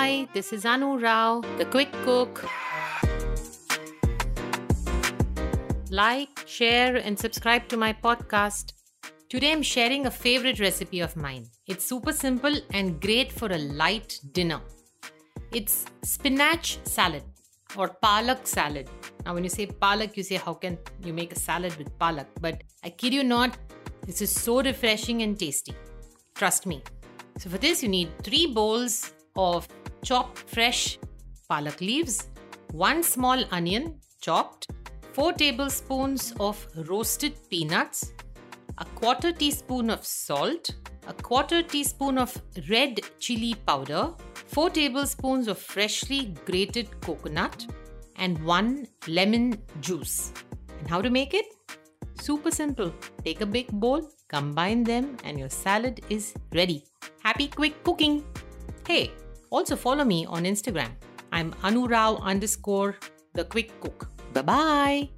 Hi, this is Anu Rao, the quick cook. Like, share, and subscribe to my podcast. Today I'm sharing a favorite recipe of mine. It's super simple and great for a light dinner. It's spinach salad or palak salad. Now, when you say palak, you say, How can you make a salad with palak? But I kid you not, this is so refreshing and tasty. Trust me. So, for this, you need three bowls of chopped fresh palak leaves, one small onion chopped, 4 tablespoons of roasted peanuts, a quarter teaspoon of salt, a quarter teaspoon of red chili powder, 4 tablespoons of freshly grated coconut, and 1 lemon juice. And how to make it? Super simple. Take a big bowl, combine them, and your salad is ready. Happy quick cooking! Hey, also follow me on Instagram. I'm Anurao underscore the quick cook. Bye bye.